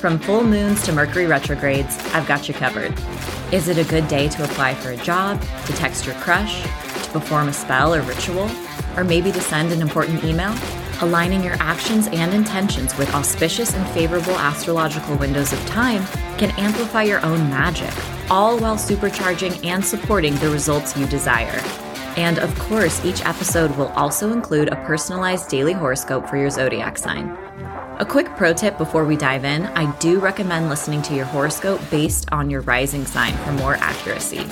From full moons to Mercury retrogrades, I've got you covered. Is it a good day to apply for a job, to text your crush, to perform a spell or ritual, or maybe to send an important email? Aligning your actions and intentions with auspicious and favorable astrological windows of time can amplify your own magic, all while supercharging and supporting the results you desire. And of course, each episode will also include a personalized daily horoscope for your zodiac sign. A quick pro tip before we dive in I do recommend listening to your horoscope based on your rising sign for more accuracy.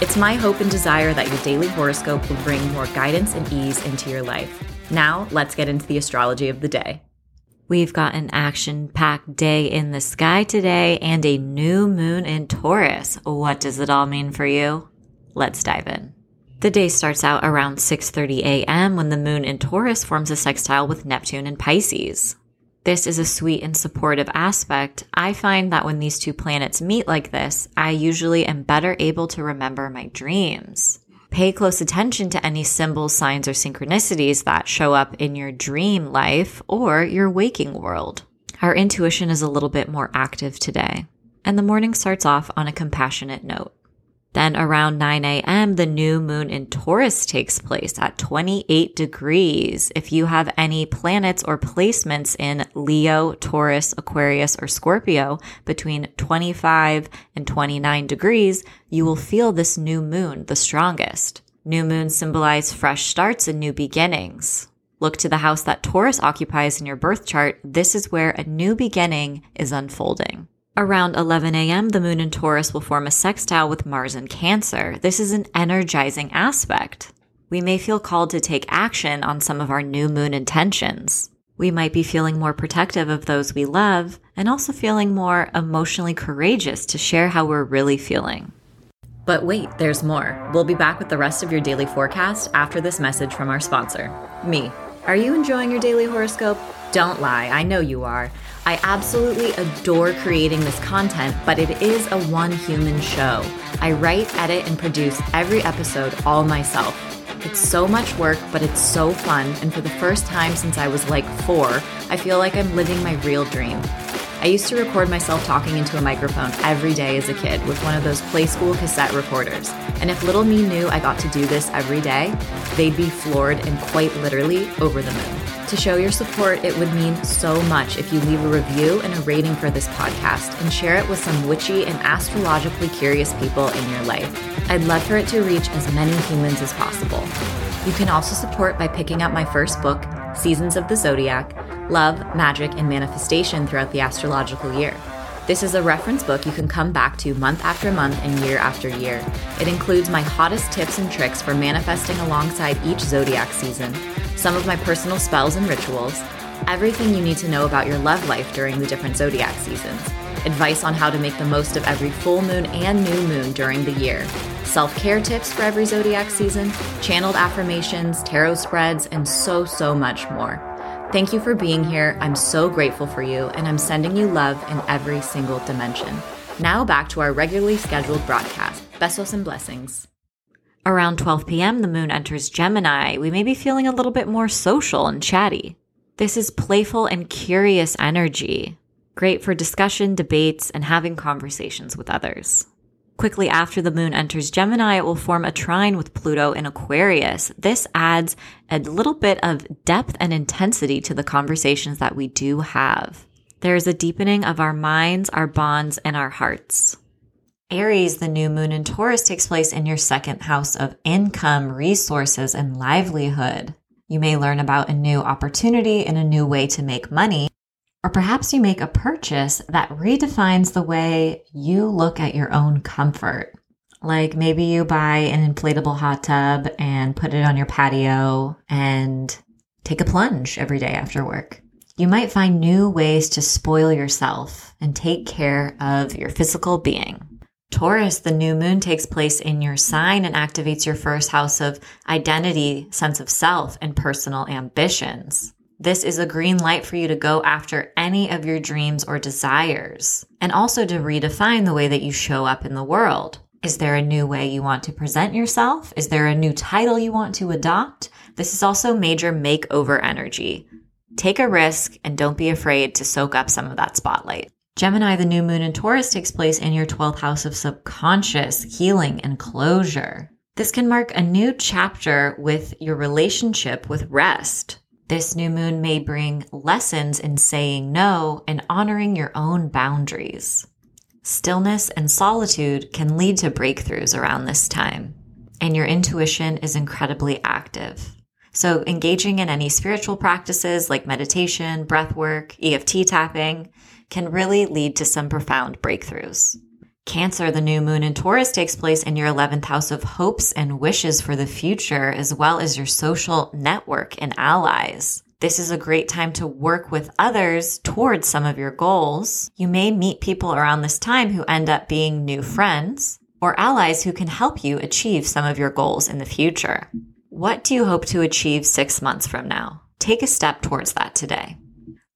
It's my hope and desire that your daily horoscope will bring more guidance and ease into your life. Now, let's get into the astrology of the day. We've got an action packed day in the sky today and a new moon in Taurus. What does it all mean for you? Let's dive in. The day starts out around 6:30 a.m. when the moon in Taurus forms a sextile with Neptune in Pisces. This is a sweet and supportive aspect. I find that when these two planets meet like this, I usually am better able to remember my dreams. Pay close attention to any symbols, signs, or synchronicities that show up in your dream life or your waking world. Our intuition is a little bit more active today, and the morning starts off on a compassionate note. Then around 9 a.m., the new moon in Taurus takes place at 28 degrees. If you have any planets or placements in Leo, Taurus, Aquarius, or Scorpio between 25 and 29 degrees, you will feel this new moon the strongest. New moons symbolize fresh starts and new beginnings. Look to the house that Taurus occupies in your birth chart. This is where a new beginning is unfolding. Around 11 a.m., the moon in Taurus will form a sextile with Mars in Cancer. This is an energizing aspect. We may feel called to take action on some of our new moon intentions. We might be feeling more protective of those we love and also feeling more emotionally courageous to share how we're really feeling. But wait, there's more. We'll be back with the rest of your daily forecast after this message from our sponsor, me. Are you enjoying your daily horoscope? Don't lie, I know you are. I absolutely adore creating this content, but it is a one human show. I write, edit, and produce every episode all myself. It's so much work, but it's so fun, and for the first time since I was like four, I feel like I'm living my real dream. I used to record myself talking into a microphone every day as a kid with one of those play school cassette recorders. And if little me knew I got to do this every day, they'd be floored and quite literally over the moon. To show your support, it would mean so much if you leave a review and a rating for this podcast and share it with some witchy and astrologically curious people in your life. I'd love for it to reach as many humans as possible. You can also support by picking up my first book, Seasons of the Zodiac Love, Magick, and Manifestation throughout the astrological year. This is a reference book you can come back to month after month and year after year. It includes my hottest tips and tricks for manifesting alongside each zodiac season some of my personal spells and rituals, everything you need to know about your love life during the different zodiac seasons, advice on how to make the most of every full moon and new moon during the year, self care tips for every zodiac season, channeled affirmations, tarot spreads, and so, so much more. Thank you for being here. I'm so grateful for you, and I'm sending you love in every single dimension. Now back to our regularly scheduled broadcast. Besos and blessings. Around 12 p.m., the moon enters Gemini. We may be feeling a little bit more social and chatty. This is playful and curious energy, great for discussion, debates, and having conversations with others. Quickly after the moon enters Gemini, it will form a trine with Pluto in Aquarius. This adds a little bit of depth and intensity to the conversations that we do have. There is a deepening of our minds, our bonds, and our hearts. Aries, the new moon in Taurus takes place in your second house of income, resources, and livelihood. You may learn about a new opportunity and a new way to make money, or perhaps you make a purchase that redefines the way you look at your own comfort. Like maybe you buy an inflatable hot tub and put it on your patio and take a plunge every day after work. You might find new ways to spoil yourself and take care of your physical being. Taurus, the new moon takes place in your sign and activates your first house of identity, sense of self, and personal ambitions. This is a green light for you to go after any of your dreams or desires, and also to redefine the way that you show up in the world. Is there a new way you want to present yourself? Is there a new title you want to adopt? This is also major makeover energy. Take a risk and don't be afraid to soak up some of that spotlight. Gemini, the new moon in Taurus takes place in your 12th house of subconscious healing and closure. This can mark a new chapter with your relationship with rest. This new moon may bring lessons in saying no and honoring your own boundaries. Stillness and solitude can lead to breakthroughs around this time, and your intuition is incredibly active. So, engaging in any spiritual practices like meditation, breath work, EFT tapping can really lead to some profound breakthroughs. Cancer, the new moon in Taurus takes place in your 11th house of hopes and wishes for the future, as well as your social network and allies. This is a great time to work with others towards some of your goals. You may meet people around this time who end up being new friends or allies who can help you achieve some of your goals in the future. What do you hope to achieve six months from now? Take a step towards that today.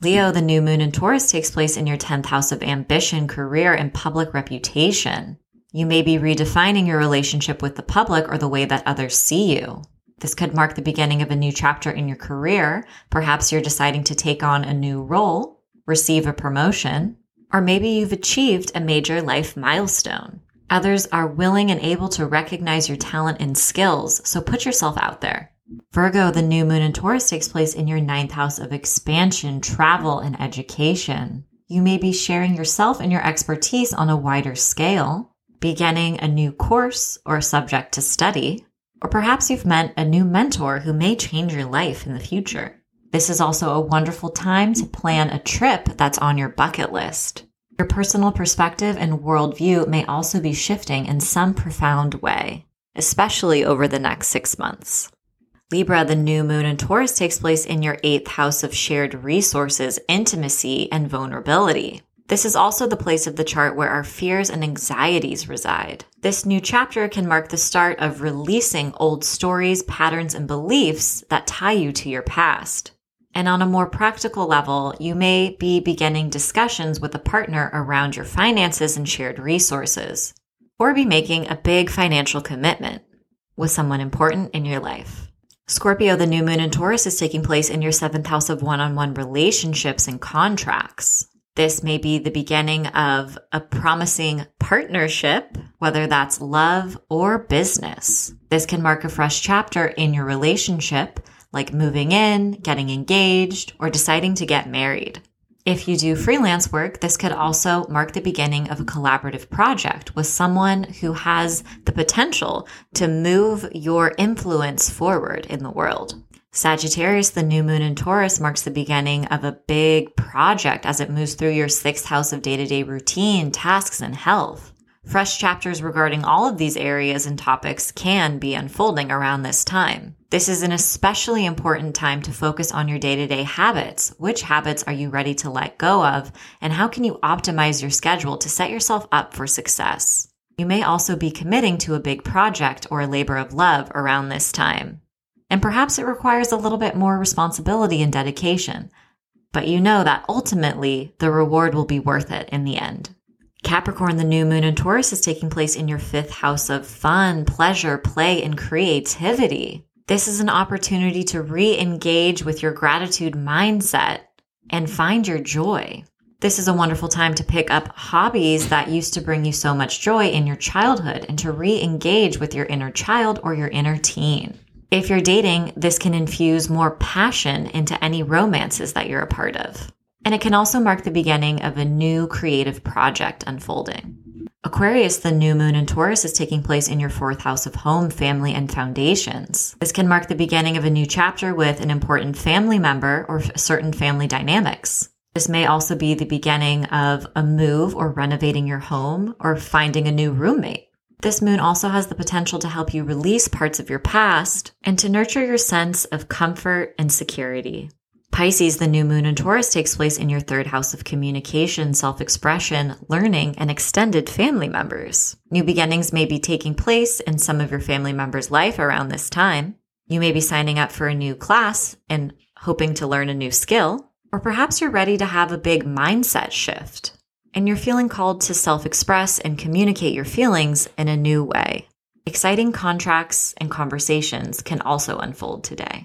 Leo, the new moon in Taurus takes place in your 10th house of ambition, career, and public reputation. You may be redefining your relationship with the public or the way that others see you. This could mark the beginning of a new chapter in your career. Perhaps you're deciding to take on a new role, receive a promotion, or maybe you've achieved a major life milestone. Others are willing and able to recognize your talent and skills, so put yourself out there. Virgo, the new moon in Taurus takes place in your ninth house of expansion, travel, and education. You may be sharing yourself and your expertise on a wider scale, beginning a new course or subject to study, or perhaps you've met a new mentor who may change your life in the future. This is also a wonderful time to plan a trip that's on your bucket list. Your personal perspective and worldview may also be shifting in some profound way, especially over the next six months. Libra, the new moon in Taurus takes place in your eighth house of shared resources, intimacy, and vulnerability. This is also the place of the chart where our fears and anxieties reside. This new chapter can mark the start of releasing old stories, patterns, and beliefs that tie you to your past. And on a more practical level, you may be beginning discussions with a partner around your finances and shared resources, or be making a big financial commitment with someone important in your life. Scorpio, the new moon in Taurus is taking place in your seventh house of one on one relationships and contracts. This may be the beginning of a promising partnership, whether that's love or business. This can mark a fresh chapter in your relationship, like moving in, getting engaged, or deciding to get married. If you do freelance work, this could also mark the beginning of a collaborative project with someone who has the potential to move your influence forward in the world. Sagittarius, the new moon in Taurus, marks the beginning of a big project as it moves through your sixth house of day to day routine, tasks, and health. Fresh chapters regarding all of these areas and topics can be unfolding around this time. This is an especially important time to focus on your day to day habits. Which habits are you ready to let go of? And how can you optimize your schedule to set yourself up for success? You may also be committing to a big project or a labor of love around this time. And perhaps it requires a little bit more responsibility and dedication. But you know that ultimately the reward will be worth it in the end. Capricorn, the new moon in Taurus is taking place in your fifth house of fun, pleasure, play, and creativity. This is an opportunity to re engage with your gratitude mindset and find your joy. This is a wonderful time to pick up hobbies that used to bring you so much joy in your childhood and to re engage with your inner child or your inner teen. If you're dating, this can infuse more passion into any romances that you're a part of. And it can also mark the beginning of a new creative project unfolding. Aquarius, the new moon in Taurus is taking place in your fourth house of home, family, and foundations. This can mark the beginning of a new chapter with an important family member or certain family dynamics. This may also be the beginning of a move or renovating your home or finding a new roommate. This moon also has the potential to help you release parts of your past and to nurture your sense of comfort and security. Pisces, the new moon in Taurus takes place in your third house of communication, self expression, learning, and extended family members. New beginnings may be taking place in some of your family members' life around this time. You may be signing up for a new class and hoping to learn a new skill, or perhaps you're ready to have a big mindset shift and you're feeling called to self express and communicate your feelings in a new way. Exciting contracts and conversations can also unfold today.